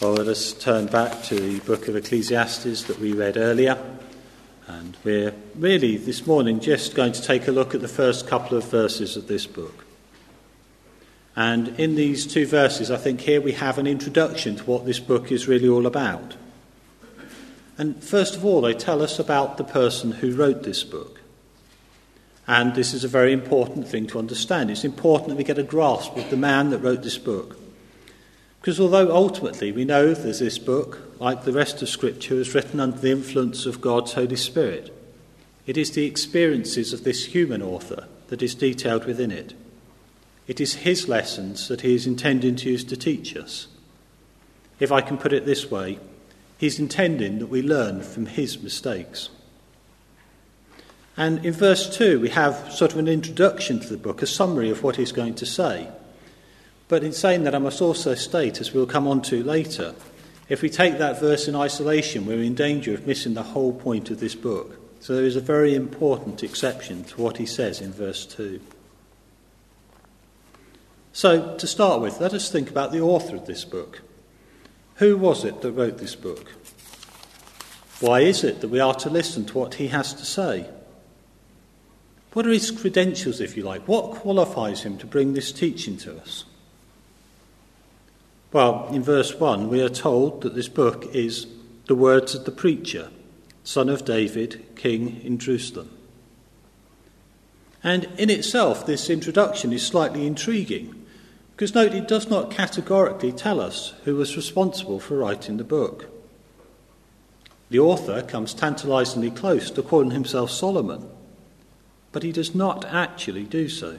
Well, let us turn back to the book of Ecclesiastes that we read earlier. And we're really this morning just going to take a look at the first couple of verses of this book. And in these two verses, I think here we have an introduction to what this book is really all about. And first of all, they tell us about the person who wrote this book. And this is a very important thing to understand. It's important that we get a grasp of the man that wrote this book. Because although ultimately we know that this book, like the rest of Scripture, is written under the influence of God's Holy Spirit, it is the experiences of this human author that is detailed within it. It is his lessons that he is intending to use to teach us. If I can put it this way, he's intending that we learn from his mistakes. And in verse 2, we have sort of an introduction to the book, a summary of what he's going to say. But in saying that, I must also state, as we'll come on to later, if we take that verse in isolation, we're in danger of missing the whole point of this book. So there is a very important exception to what he says in verse 2. So, to start with, let us think about the author of this book. Who was it that wrote this book? Why is it that we are to listen to what he has to say? What are his credentials, if you like? What qualifies him to bring this teaching to us? Well, in verse 1, we are told that this book is the words of the preacher, son of David, king in Jerusalem. And in itself, this introduction is slightly intriguing, because note it does not categorically tell us who was responsible for writing the book. The author comes tantalizingly close to calling himself Solomon, but he does not actually do so.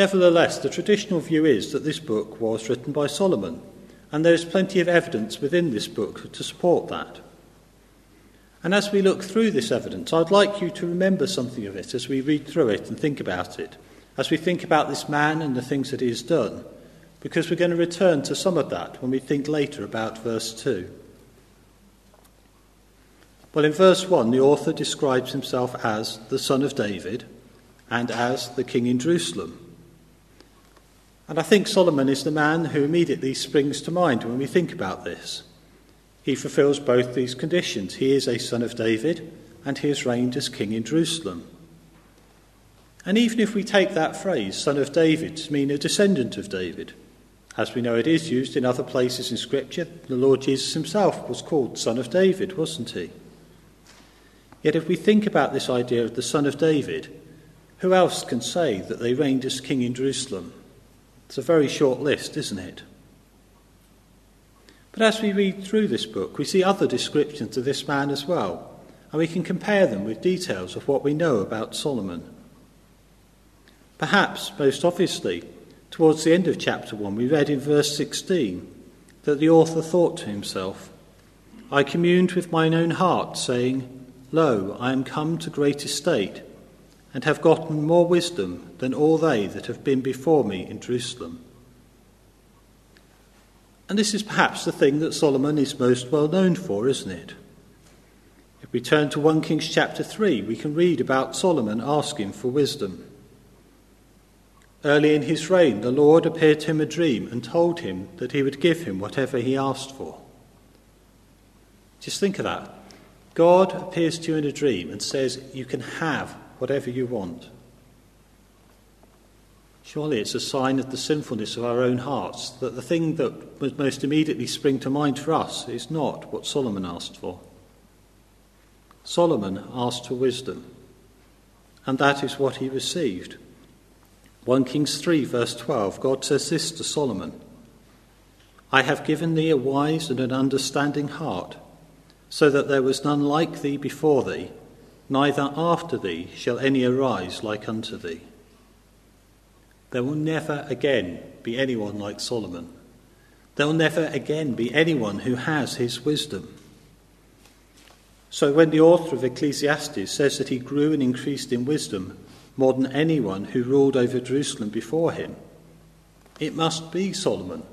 Nevertheless, the traditional view is that this book was written by Solomon, and there is plenty of evidence within this book to support that. And as we look through this evidence, I'd like you to remember something of it as we read through it and think about it, as we think about this man and the things that he has done, because we're going to return to some of that when we think later about verse 2. Well, in verse 1, the author describes himself as the son of David and as the king in Jerusalem. And I think Solomon is the man who immediately springs to mind when we think about this. He fulfills both these conditions. He is a son of David, and he has reigned as king in Jerusalem. And even if we take that phrase, son of David, to mean a descendant of David, as we know it is used in other places in Scripture, the Lord Jesus himself was called son of David, wasn't he? Yet if we think about this idea of the son of David, who else can say that they reigned as king in Jerusalem? It's a very short list, isn't it? But as we read through this book, we see other descriptions of this man as well, and we can compare them with details of what we know about Solomon. Perhaps, most obviously, towards the end of chapter 1, we read in verse 16 that the author thought to himself, I communed with mine own heart, saying, Lo, I am come to great estate and have gotten more wisdom than all they that have been before me in Jerusalem. And this is perhaps the thing that Solomon is most well known for, isn't it? If we turn to 1 Kings chapter 3, we can read about Solomon asking for wisdom. Early in his reign, the Lord appeared to him a dream and told him that he would give him whatever he asked for. Just think of that. God appears to you in a dream and says, You can have whatever you want. Surely it's a sign of the sinfulness of our own hearts that the thing that would most immediately spring to mind for us is not what Solomon asked for. Solomon asked for wisdom, and that is what he received. 1 Kings 3, verse 12, God says this to Solomon I have given thee a wise and an understanding heart, so that there was none like thee before thee neither after thee shall any arise like unto thee. There will never again be anyone like Solomon. There will never again be anyone who has his wisdom. So when the author of Ecclesiastes says that he grew and increased in wisdom more than anyone who ruled over Jerusalem before him, it must be Solomon,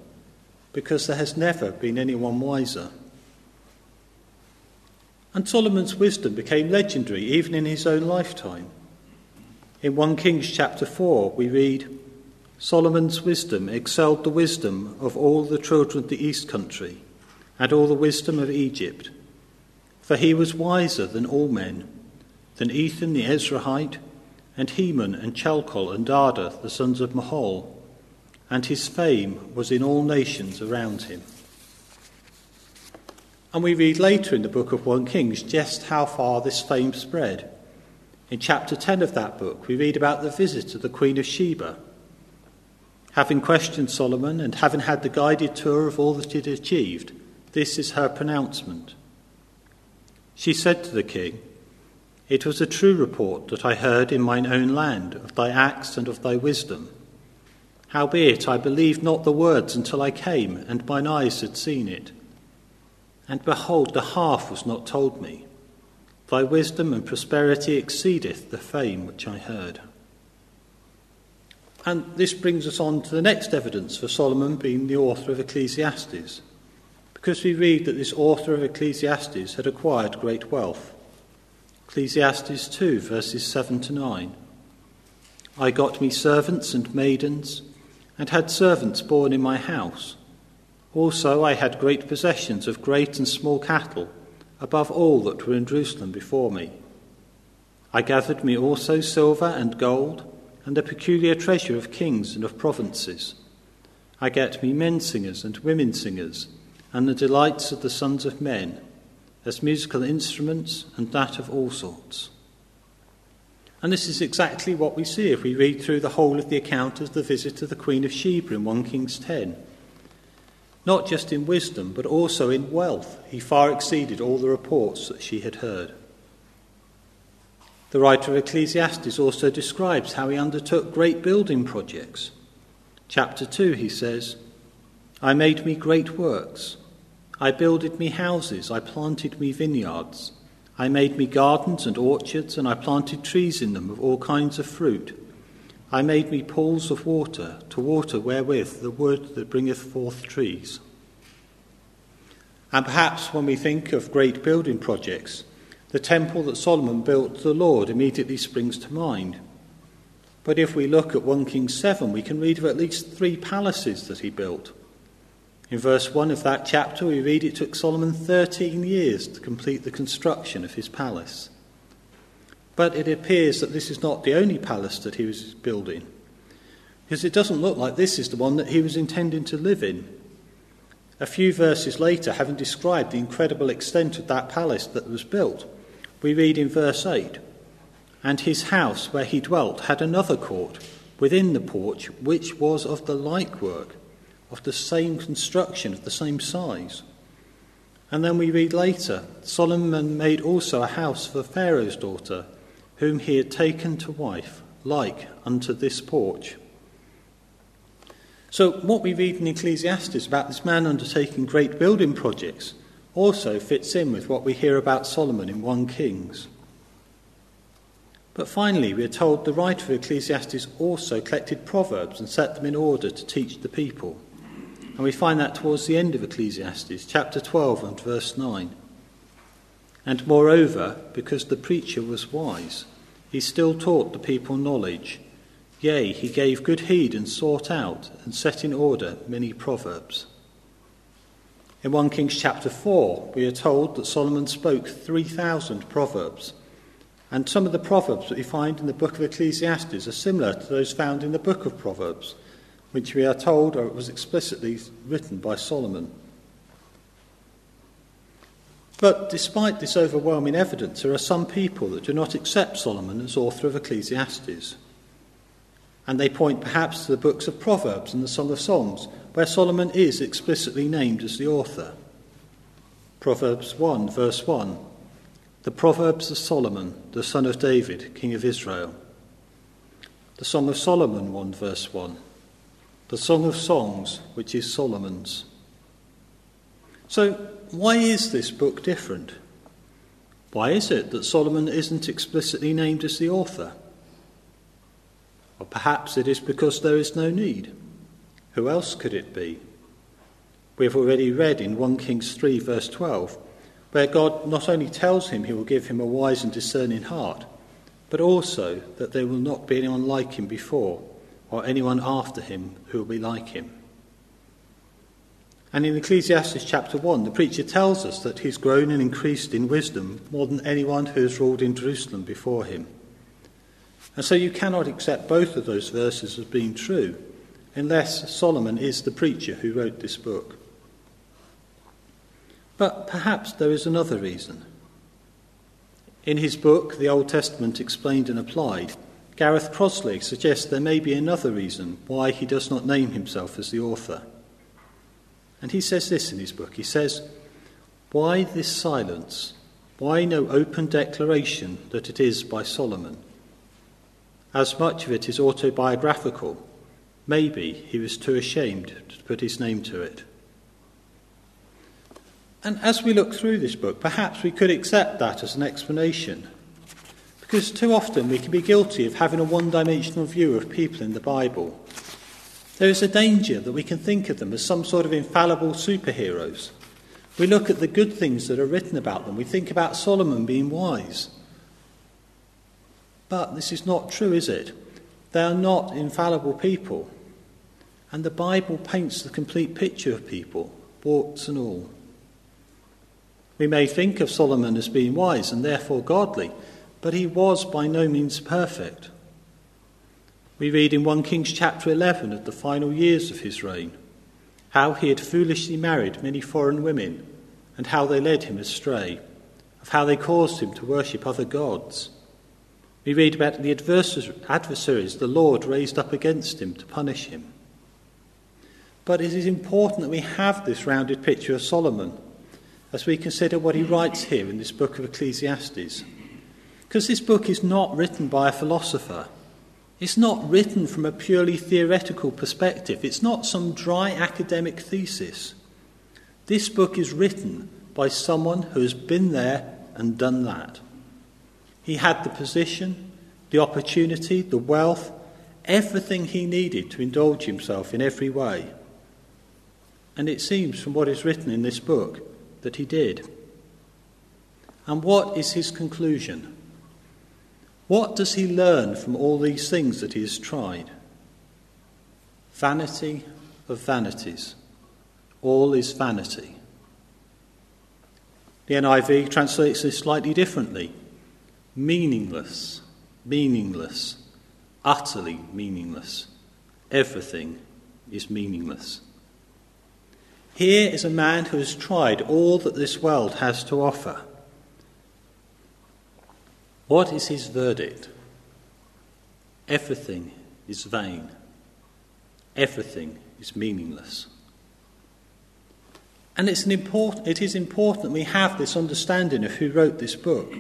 because there has never been anyone wiser. And Solomon's wisdom became legendary even in his own lifetime. In 1 Kings chapter 4, we read, Solomon's wisdom excelled the wisdom of all the children of the east country and all the wisdom of Egypt. For he was wiser than all men, than Ethan the Ezrahite, and Heman and Chalcol and Darda, the sons of Mahol, and his fame was in all nations around him. And we read later in the book of 1 Kings just how far this fame spread. In chapter 10 of that book, we read about the visit of the Queen of Sheba Having questioned Solomon and having had the guided tour of all that he had achieved, this is her pronouncement. She said to the king, It was a true report that I heard in mine own land of thy acts and of thy wisdom. Howbeit I believed not the words until I came, and mine eyes had seen it. And behold, the half was not told me. Thy wisdom and prosperity exceedeth the fame which I heard. And this brings us on to the next evidence for Solomon being the author of Ecclesiastes, because we read that this author of Ecclesiastes had acquired great wealth. Ecclesiastes 2, verses 7 to 9. I got me servants and maidens, and had servants born in my house. Also, I had great possessions of great and small cattle, above all that were in Jerusalem before me. I gathered me also silver and gold and a peculiar treasure of kings and of provinces. I get me men singers and women singers, and the delights of the sons of men, as musical instruments and that of all sorts. And this is exactly what we see if we read through the whole of the account of the visit of the Queen of Sheba in 1 Kings 10. Not just in wisdom, but also in wealth, he far exceeded all the reports that she had heard. The writer of Ecclesiastes also describes how he undertook great building projects. Chapter 2, he says, I made me great works. I builded me houses, I planted me vineyards. I made me gardens and orchards, and I planted trees in them of all kinds of fruit. I made me pools of water, to water wherewith the wood that bringeth forth trees. And perhaps when we think of great building projects, the temple that Solomon built to the Lord immediately springs to mind. But if we look at 1 Kings 7, we can read of at least three palaces that he built. In verse 1 of that chapter, we read it took Solomon 13 years to complete the construction of his palace. But it appears that this is not the only palace that he was building, because it doesn't look like this is the one that he was intending to live in. A few verses later, having described the incredible extent of that palace that was built, we read in verse 8 And his house where he dwelt had another court within the porch, which was of the like work, of the same construction, of the same size. And then we read later Solomon made also a house for Pharaoh's daughter, whom he had taken to wife, like unto this porch. So, what we read in Ecclesiastes about this man undertaking great building projects also fits in with what we hear about Solomon in 1 Kings. But finally, we are told the writer of Ecclesiastes also collected proverbs and set them in order to teach the people. And we find that towards the end of Ecclesiastes, chapter 12 and verse 9. And moreover, because the preacher was wise, he still taught the people knowledge. Yea, he gave good heed and sought out and set in order many proverbs. In 1 Kings chapter 4, we are told that Solomon spoke 3,000 proverbs. And some of the proverbs that we find in the book of Ecclesiastes are similar to those found in the book of Proverbs, which we are told was explicitly written by Solomon. But despite this overwhelming evidence, there are some people that do not accept Solomon as author of Ecclesiastes. And they point perhaps to the books of Proverbs and the Song of Songs, where Solomon is explicitly named as the author. Proverbs 1, verse 1 The Proverbs of Solomon, the son of David, king of Israel. The Song of Solomon 1, verse 1 The Song of Songs, which is Solomon's. So, why is this book different? Why is it that Solomon isn't explicitly named as the author? Or perhaps it is because there is no need. Who else could it be? We have already read in 1 Kings 3, verse 12, where God not only tells him he will give him a wise and discerning heart, but also that there will not be anyone like him before, or anyone after him who will be like him. And in Ecclesiastes chapter 1, the preacher tells us that he's grown and increased in wisdom more than anyone who has ruled in Jerusalem before him. And so you cannot accept both of those verses as being true unless Solomon is the preacher who wrote this book. But perhaps there is another reason. In his book, The Old Testament Explained and Applied, Gareth Crossley suggests there may be another reason why he does not name himself as the author. And he says this in his book. He says, Why this silence? Why no open declaration that it is by Solomon? As much of it is autobiographical, maybe he was too ashamed to put his name to it. And as we look through this book, perhaps we could accept that as an explanation. Because too often we can be guilty of having a one dimensional view of people in the Bible. There is a danger that we can think of them as some sort of infallible superheroes. We look at the good things that are written about them. We think about Solomon being wise. But this is not true, is it? They are not infallible people. And the Bible paints the complete picture of people, warts and all. We may think of Solomon as being wise and therefore godly, but he was by no means perfect. We read in 1 Kings chapter 11 of the final years of his reign how he had foolishly married many foreign women and how they led him astray, of how they caused him to worship other gods. We read about the adversaries the Lord raised up against him to punish him. But it is important that we have this rounded picture of Solomon as we consider what he writes here in this book of Ecclesiastes. Because this book is not written by a philosopher. It's not written from a purely theoretical perspective. It's not some dry academic thesis. This book is written by someone who has been there and done that. He had the position, the opportunity, the wealth, everything he needed to indulge himself in every way. And it seems from what is written in this book that he did. And what is his conclusion? What does he learn from all these things that he has tried? Vanity of vanities. All is vanity. The NIV translates this slightly differently meaningless, meaningless, utterly meaningless. Everything is meaningless. Here is a man who has tried all that this world has to offer. What is his verdict? Everything is vain. Everything is meaningless. And it's an important, it is important we have this understanding of who wrote this book,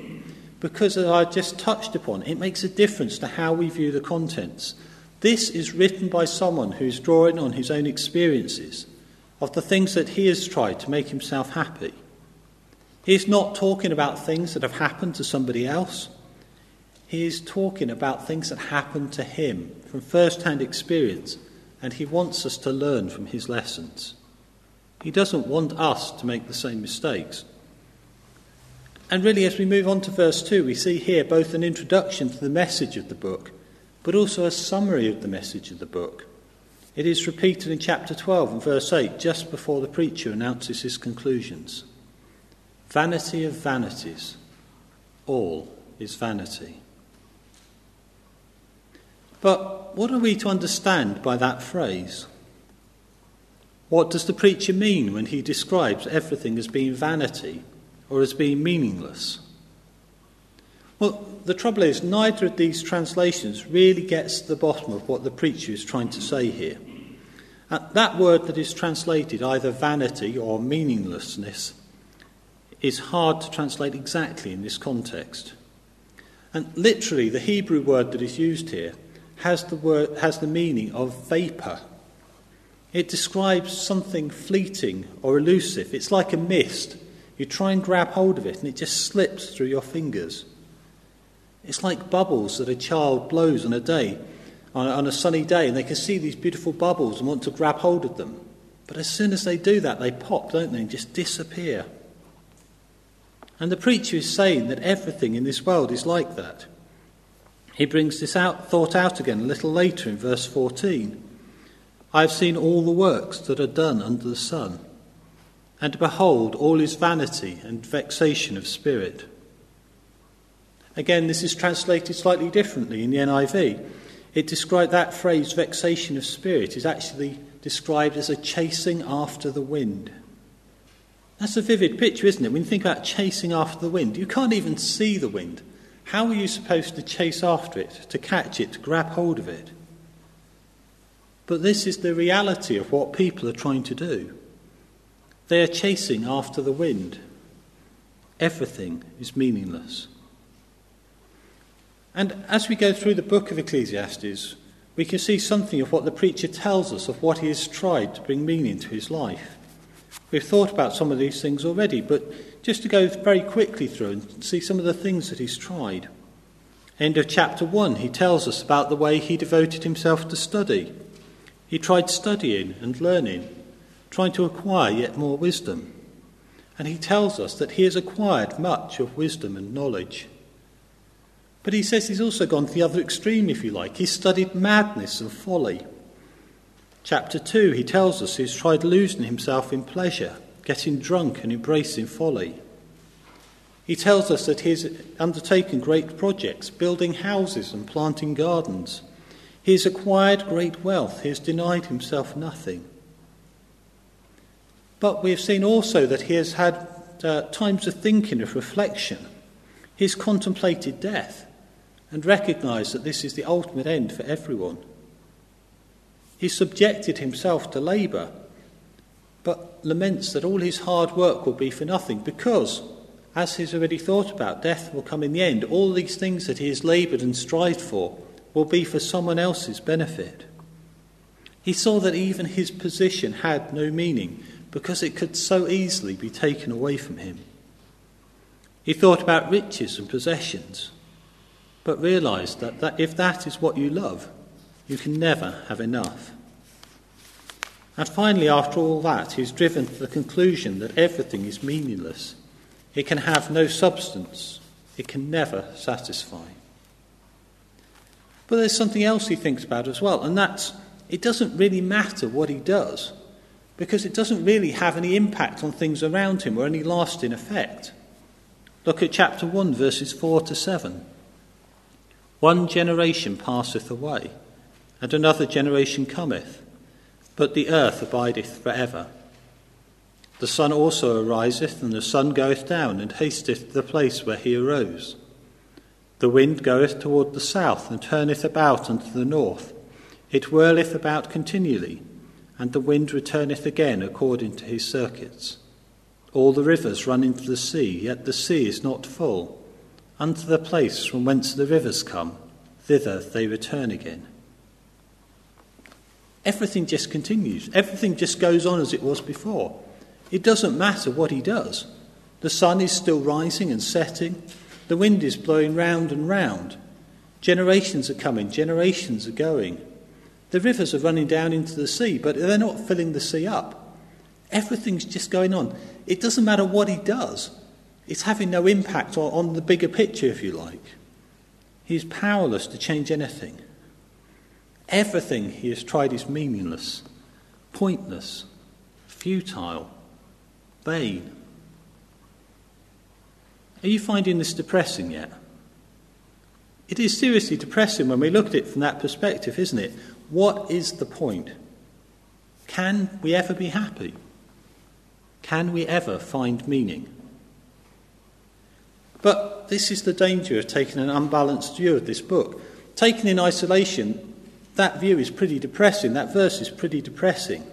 because as I just touched upon, it makes a difference to how we view the contents. This is written by someone who's drawing on his own experiences of the things that he has tried to make himself happy. He's not talking about things that have happened to somebody else. He is talking about things that happened to him from first hand experience, and he wants us to learn from his lessons. He doesn't want us to make the same mistakes. And really, as we move on to verse 2, we see here both an introduction to the message of the book, but also a summary of the message of the book. It is repeated in chapter 12 and verse 8, just before the preacher announces his conclusions. Vanity of vanities, all is vanity. But what are we to understand by that phrase? What does the preacher mean when he describes everything as being vanity or as being meaningless? Well, the trouble is, neither of these translations really gets to the bottom of what the preacher is trying to say here. And that word that is translated either vanity or meaninglessness is hard to translate exactly in this context. And literally, the Hebrew word that is used here has the, word, has the meaning of vapour. It describes something fleeting or elusive. It's like a mist. You try and grab hold of it and it just slips through your fingers. It's like bubbles that a child blows on a day, on a, on a sunny day, and they can see these beautiful bubbles and want to grab hold of them. But as soon as they do that, they pop, don't they, and just disappear. And the preacher is saying that everything in this world is like that. He brings this out, thought out again a little later in verse 14. I have seen all the works that are done under the sun, and behold, all is vanity and vexation of spirit. Again, this is translated slightly differently in the NIV. It described that phrase, vexation of spirit, is actually described as a chasing after the wind. That's a vivid picture, isn't it? When you think about chasing after the wind, you can't even see the wind. How are you supposed to chase after it, to catch it, to grab hold of it? But this is the reality of what people are trying to do. They are chasing after the wind. Everything is meaningless. And as we go through the book of Ecclesiastes, we can see something of what the preacher tells us of what he has tried to bring meaning to his life. We've thought about some of these things already, but just to go very quickly through and see some of the things that he's tried. End of chapter 1, he tells us about the way he devoted himself to study. He tried studying and learning, trying to acquire yet more wisdom. And he tells us that he has acquired much of wisdom and knowledge. But he says he's also gone to the other extreme, if you like. He's studied madness and folly. Chapter 2, he tells us he's tried losing himself in pleasure, getting drunk and embracing folly. He tells us that he has undertaken great projects, building houses and planting gardens. He has acquired great wealth. He has denied himself nothing. But we have seen also that he has had uh, times of thinking, of reflection. He has contemplated death and recognized that this is the ultimate end for everyone. He subjected himself to labour, but laments that all his hard work will be for nothing because, as he's already thought about, death will come in the end. All these things that he has laboured and strived for will be for someone else's benefit. He saw that even his position had no meaning because it could so easily be taken away from him. He thought about riches and possessions, but realised that, that if that is what you love, you can never have enough. And finally, after all that, he is driven to the conclusion that everything is meaningless. It can have no substance. It can never satisfy. But there's something else he thinks about as well, and that's it doesn't really matter what he does, because it doesn't really have any impact on things around him or any lasting effect. Look at chapter 1, verses 4 to 7. One generation passeth away and another generation cometh, but the earth abideth for ever. The sun also ariseth, and the sun goeth down, and hasteth to the place where he arose. The wind goeth toward the south, and turneth about unto the north. It whirleth about continually, and the wind returneth again according to his circuits. All the rivers run into the sea, yet the sea is not full. Unto the place from whence the rivers come, thither they return again everything just continues. Everything just goes on as it was before. It doesn't matter what he does. The sun is still rising and setting. The wind is blowing round and round. Generations are coming, generations are going. The rivers are running down into the sea, but they're not filling the sea up. Everything's just going on. It doesn't matter what he does, it's having no impact on, on the bigger picture, if you like. He's powerless to change anything. Everything he has tried is meaningless, pointless, futile, vain. Are you finding this depressing yet? It is seriously depressing when we look at it from that perspective, isn't it? What is the point? Can we ever be happy? Can we ever find meaning? But this is the danger of taking an unbalanced view of this book. Taken in isolation, that view is pretty depressing. That verse is pretty depressing.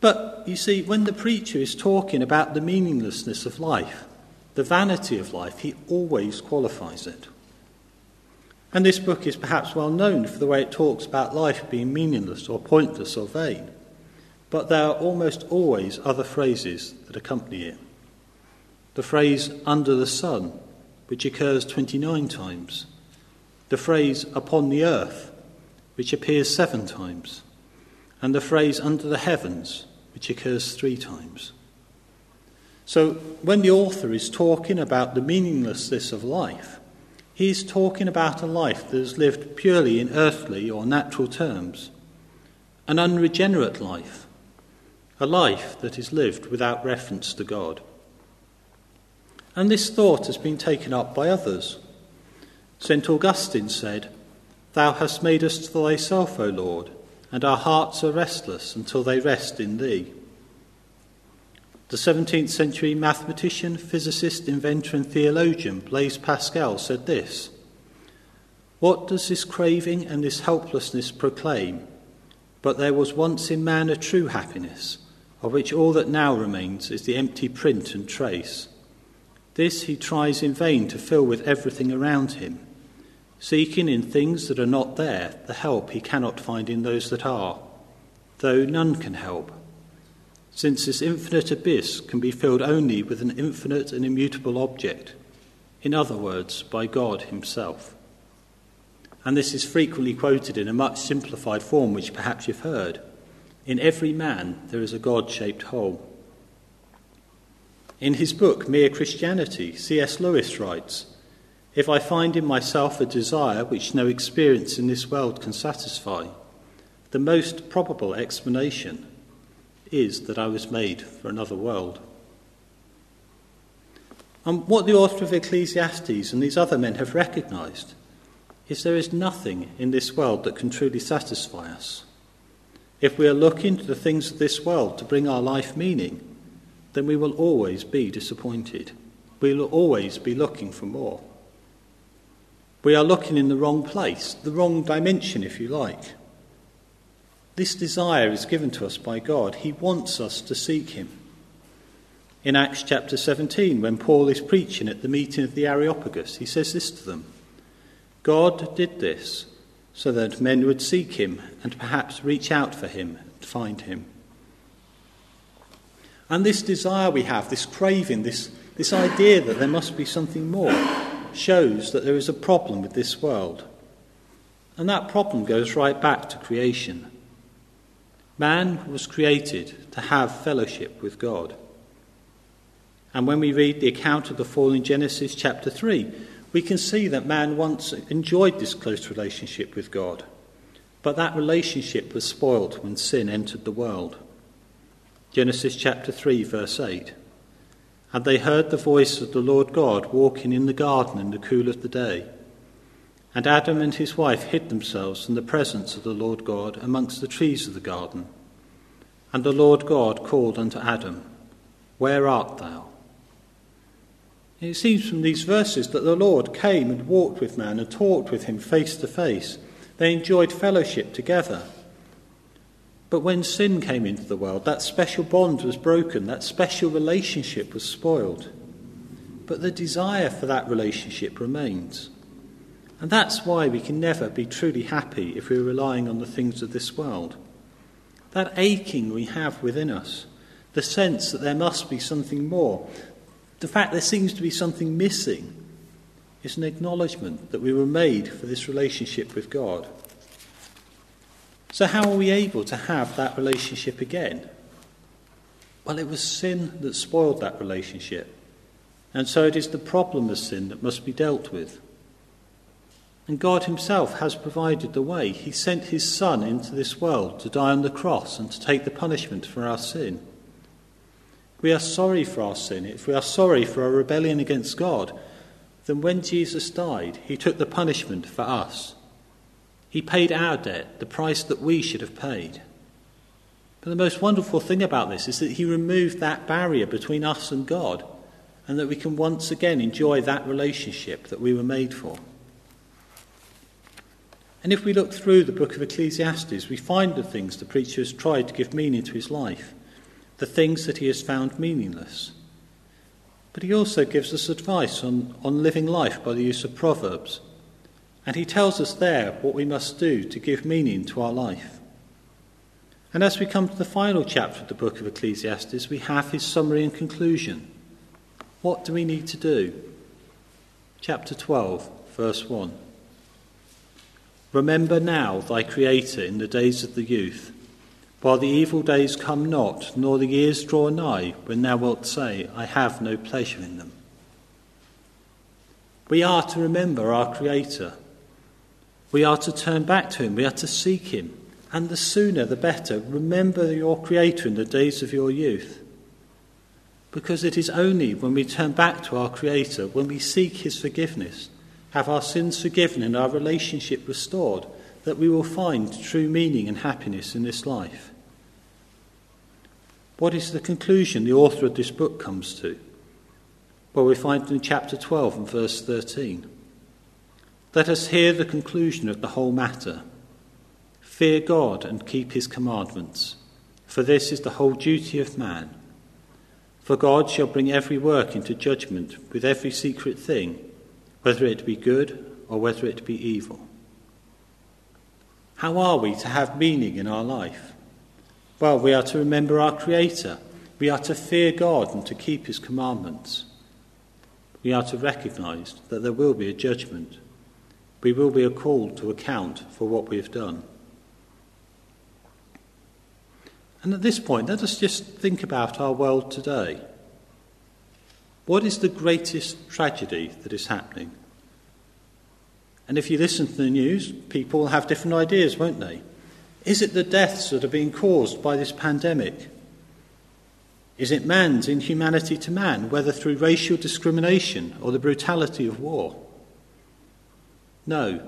But you see, when the preacher is talking about the meaninglessness of life, the vanity of life, he always qualifies it. And this book is perhaps well known for the way it talks about life being meaningless or pointless or vain. But there are almost always other phrases that accompany it. The phrase under the sun, which occurs 29 times. The phrase upon the earth, which appears seven times, and the phrase under the heavens, which occurs three times. So, when the author is talking about the meaninglessness of life, He is talking about a life that is lived purely in earthly or natural terms, an unregenerate life, a life that is lived without reference to God. And this thought has been taken up by others. St. Augustine said, Thou hast made us to thyself, O Lord, and our hearts are restless until they rest in thee. The 17th century mathematician, physicist, inventor, and theologian Blaise Pascal said this What does this craving and this helplessness proclaim? But there was once in man a true happiness, of which all that now remains is the empty print and trace. This he tries in vain to fill with everything around him, seeking in things that are not there the help he cannot find in those that are, though none can help, since this infinite abyss can be filled only with an infinite and immutable object, in other words, by God Himself. And this is frequently quoted in a much simplified form, which perhaps you've heard. In every man there is a God shaped hole. In his book, Mere Christianity, C.S. Lewis writes If I find in myself a desire which no experience in this world can satisfy, the most probable explanation is that I was made for another world. And what the author of Ecclesiastes and these other men have recognized is there is nothing in this world that can truly satisfy us. If we are looking to the things of this world to bring our life meaning, then we will always be disappointed. We will always be looking for more. We are looking in the wrong place, the wrong dimension, if you like. This desire is given to us by God. He wants us to seek Him. In Acts chapter 17, when Paul is preaching at the meeting of the Areopagus, he says this to them God did this so that men would seek Him and perhaps reach out for Him and find Him. And this desire we have, this craving, this, this idea that there must be something more, shows that there is a problem with this world. And that problem goes right back to creation. Man was created to have fellowship with God. And when we read the account of the fall in Genesis chapter 3, we can see that man once enjoyed this close relationship with God. But that relationship was spoilt when sin entered the world. Genesis chapter 3, verse 8. And they heard the voice of the Lord God walking in the garden in the cool of the day. And Adam and his wife hid themselves from the presence of the Lord God amongst the trees of the garden. And the Lord God called unto Adam, Where art thou? It seems from these verses that the Lord came and walked with man and talked with him face to face. They enjoyed fellowship together. But when sin came into the world, that special bond was broken, that special relationship was spoiled. But the desire for that relationship remains. And that's why we can never be truly happy if we're relying on the things of this world. That aching we have within us, the sense that there must be something more, the fact there seems to be something missing, is an acknowledgement that we were made for this relationship with God. So, how are we able to have that relationship again? Well, it was sin that spoiled that relationship. And so it is the problem of sin that must be dealt with. And God Himself has provided the way. He sent His Son into this world to die on the cross and to take the punishment for our sin. We are sorry for our sin. If we are sorry for our rebellion against God, then when Jesus died, He took the punishment for us. He paid our debt, the price that we should have paid. But the most wonderful thing about this is that He removed that barrier between us and God, and that we can once again enjoy that relationship that we were made for. And if we look through the book of Ecclesiastes, we find the things the preacher has tried to give meaning to his life, the things that he has found meaningless. But he also gives us advice on, on living life by the use of proverbs. And he tells us there what we must do to give meaning to our life. And as we come to the final chapter of the book of Ecclesiastes, we have his summary and conclusion. What do we need to do? Chapter 12, verse 1. Remember now thy Creator in the days of the youth, while the evil days come not, nor the years draw nigh, when thou wilt say, I have no pleasure in them. We are to remember our Creator. We are to turn back to Him. We are to seek Him. And the sooner the better. Remember your Creator in the days of your youth. Because it is only when we turn back to our Creator, when we seek His forgiveness, have our sins forgiven and our relationship restored, that we will find true meaning and happiness in this life. What is the conclusion the author of this book comes to? Well, we find in chapter 12 and verse 13. Let us hear the conclusion of the whole matter. Fear God and keep his commandments, for this is the whole duty of man. For God shall bring every work into judgment with every secret thing, whether it be good or whether it be evil. How are we to have meaning in our life? Well, we are to remember our Creator. We are to fear God and to keep His commandments we are to recognize that there will be a judgment. We will be called to account for what we have done. And at this point, let us just think about our world today. What is the greatest tragedy that is happening? And if you listen to the news, people will have different ideas, won't they? Is it the deaths that are being caused by this pandemic? Is it man's inhumanity to man, whether through racial discrimination or the brutality of war? No,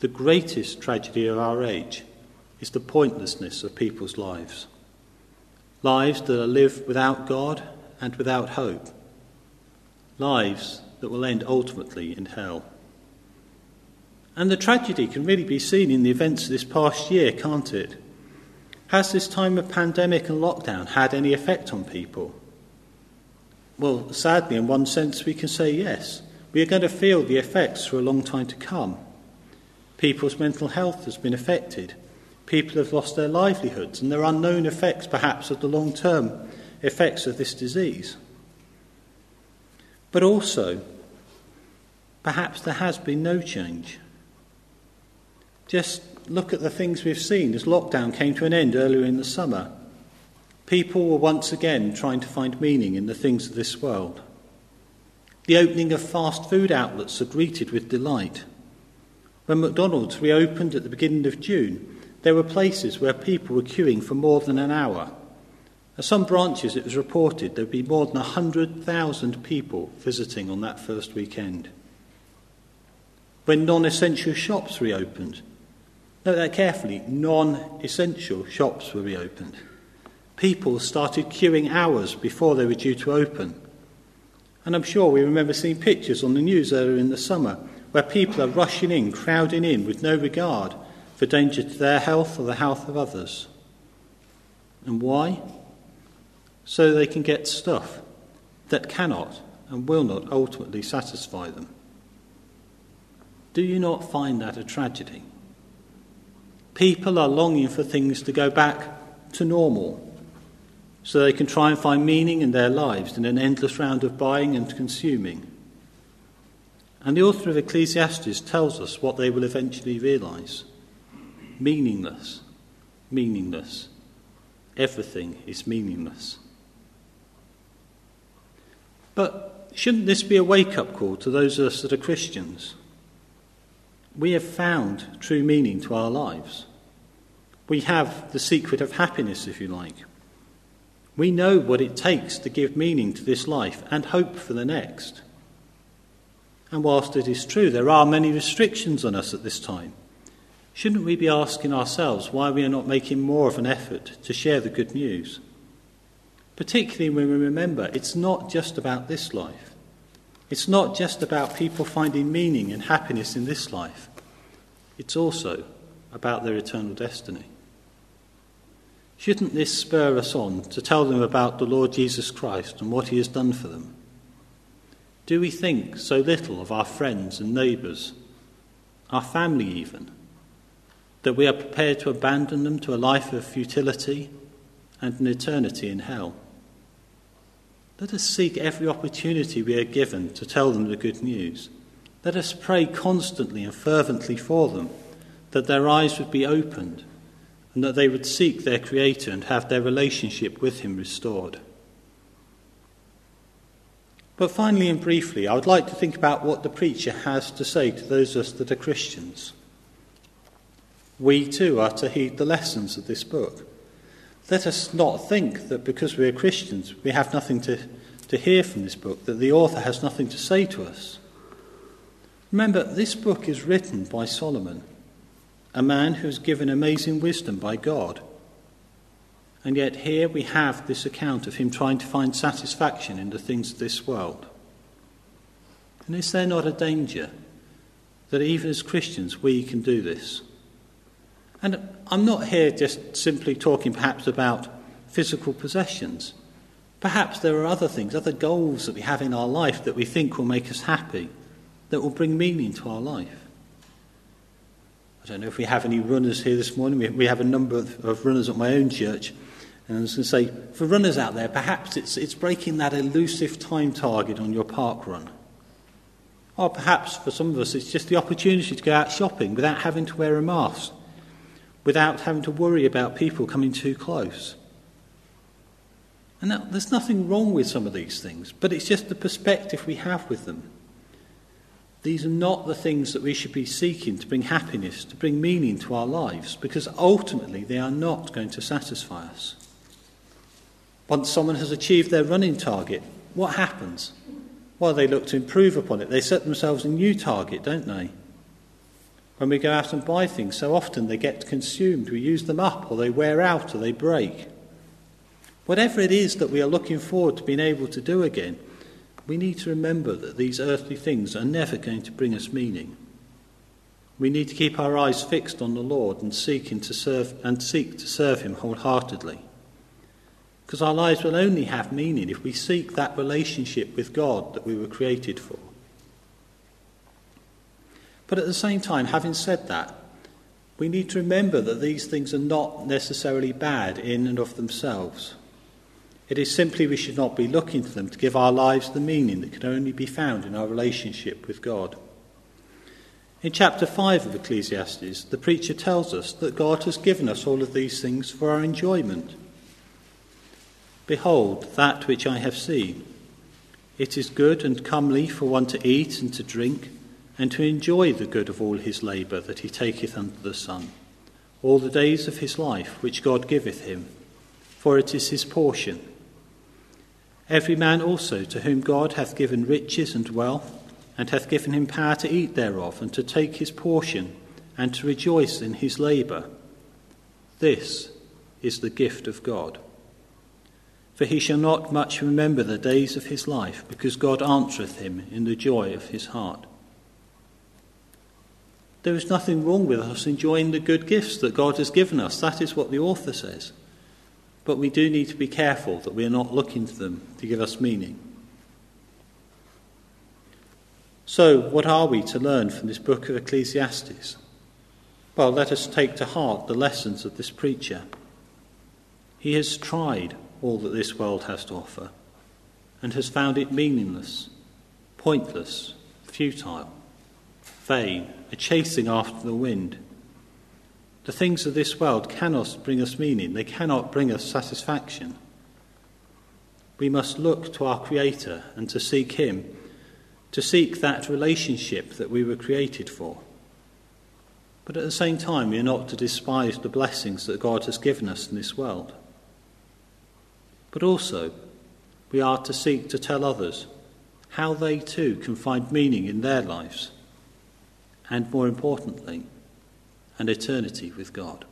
the greatest tragedy of our age is the pointlessness of people's lives. Lives that are lived without God and without hope. Lives that will end ultimately in hell. And the tragedy can really be seen in the events of this past year, can't it? Has this time of pandemic and lockdown had any effect on people? Well, sadly, in one sense, we can say yes. We are going to feel the effects for a long time to come. People's mental health has been affected. People have lost their livelihoods, and there are unknown effects, perhaps, of the long term effects of this disease. But also, perhaps there has been no change. Just look at the things we've seen as lockdown came to an end earlier in the summer. People were once again trying to find meaning in the things of this world. The opening of fast food outlets are greeted with delight. When McDonald's reopened at the beginning of June, there were places where people were queuing for more than an hour. At some branches, it was reported there would be more than 100,000 people visiting on that first weekend. When non essential shops reopened, Note that carefully non essential shops were reopened. People started queuing hours before they were due to open. And I'm sure we remember seeing pictures on the news earlier in the summer where people are rushing in, crowding in with no regard for danger to their health or the health of others. And why? So they can get stuff that cannot and will not ultimately satisfy them. Do you not find that a tragedy? People are longing for things to go back to normal so they can try and find meaning in their lives in an endless round of buying and consuming. And the author of Ecclesiastes tells us what they will eventually realize meaningless, meaningless. Everything is meaningless. But shouldn't this be a wake up call to those of us that are Christians? we have found true meaning to our lives. We have the secret of happiness, if you like. We know what it takes to give meaning to this life and hope for the next. And whilst it is true there are many restrictions on us at this time, shouldn't we be asking ourselves why we are not making more of an effort to share the good news? Particularly when we remember it's not just about this life. It's not just about people finding meaning and happiness in this life. It's also about their eternal destiny. Shouldn't this spur us on to tell them about the Lord Jesus Christ and what he has done for them? Do we think so little of our friends and neighbours, our family even, that we are prepared to abandon them to a life of futility and an eternity in hell? Let us seek every opportunity we are given to tell them the good news let us pray constantly and fervently for them that their eyes would be opened and that they would seek their Creator and have their relationship with Him restored. But finally and briefly, I would like to think about what the preacher has to say to those of us that are Christians. We too are to heed the lessons of this book. Let us not think that because we are Christians, we have nothing to, to hear from this book, that the author has nothing to say to us. Remember, this book is written by Solomon, a man who is given amazing wisdom by God. And yet, here we have this account of him trying to find satisfaction in the things of this world. And is there not a danger that even as Christians we can do this? And I'm not here just simply talking perhaps about physical possessions. Perhaps there are other things, other goals that we have in our life that we think will make us happy, that will bring meaning to our life. I don't know if we have any runners here this morning. We have a number of, of runners at my own church. And I was going to say, for runners out there, perhaps it's, it's breaking that elusive time target on your park run. Or perhaps for some of us, it's just the opportunity to go out shopping without having to wear a mask, without having to worry about people coming too close. And that, there's nothing wrong with some of these things, but it's just the perspective we have with them. These are not the things that we should be seeking to bring happiness, to bring meaning to our lives, because ultimately they are not going to satisfy us. Once someone has achieved their running target, what happens? Well, they look to improve upon it. They set themselves a new target, don't they? When we go out and buy things, so often they get consumed. We use them up, or they wear out, or they break. Whatever it is that we are looking forward to being able to do again, we need to remember that these earthly things are never going to bring us meaning. We need to keep our eyes fixed on the Lord and seeking to serve and seek to serve him wholeheartedly. Because our lives will only have meaning if we seek that relationship with God that we were created for. But at the same time, having said that, we need to remember that these things are not necessarily bad in and of themselves. It is simply we should not be looking to them to give our lives the meaning that can only be found in our relationship with God. In chapter 5 of Ecclesiastes, the preacher tells us that God has given us all of these things for our enjoyment. Behold, that which I have seen. It is good and comely for one to eat and to drink, and to enjoy the good of all his labour that he taketh under the sun, all the days of his life which God giveth him, for it is his portion. Every man also to whom God hath given riches and wealth, and hath given him power to eat thereof, and to take his portion, and to rejoice in his labour. This is the gift of God for he shall not much remember the days of his life, because God answereth him in the joy of his heart. There is nothing wrong with us enjoying the good gifts that God has given us. That is what the author says. But we do need to be careful that we are not looking to them to give us meaning. So, what are we to learn from this book of Ecclesiastes? Well, let us take to heart the lessons of this preacher. He has tried all that this world has to offer and has found it meaningless, pointless, futile, vain, a chasing after the wind. The things of this world cannot bring us meaning, they cannot bring us satisfaction. We must look to our Creator and to seek Him, to seek that relationship that we were created for. But at the same time, we are not to despise the blessings that God has given us in this world. But also, we are to seek to tell others how they too can find meaning in their lives, and more importantly, an eternity with God.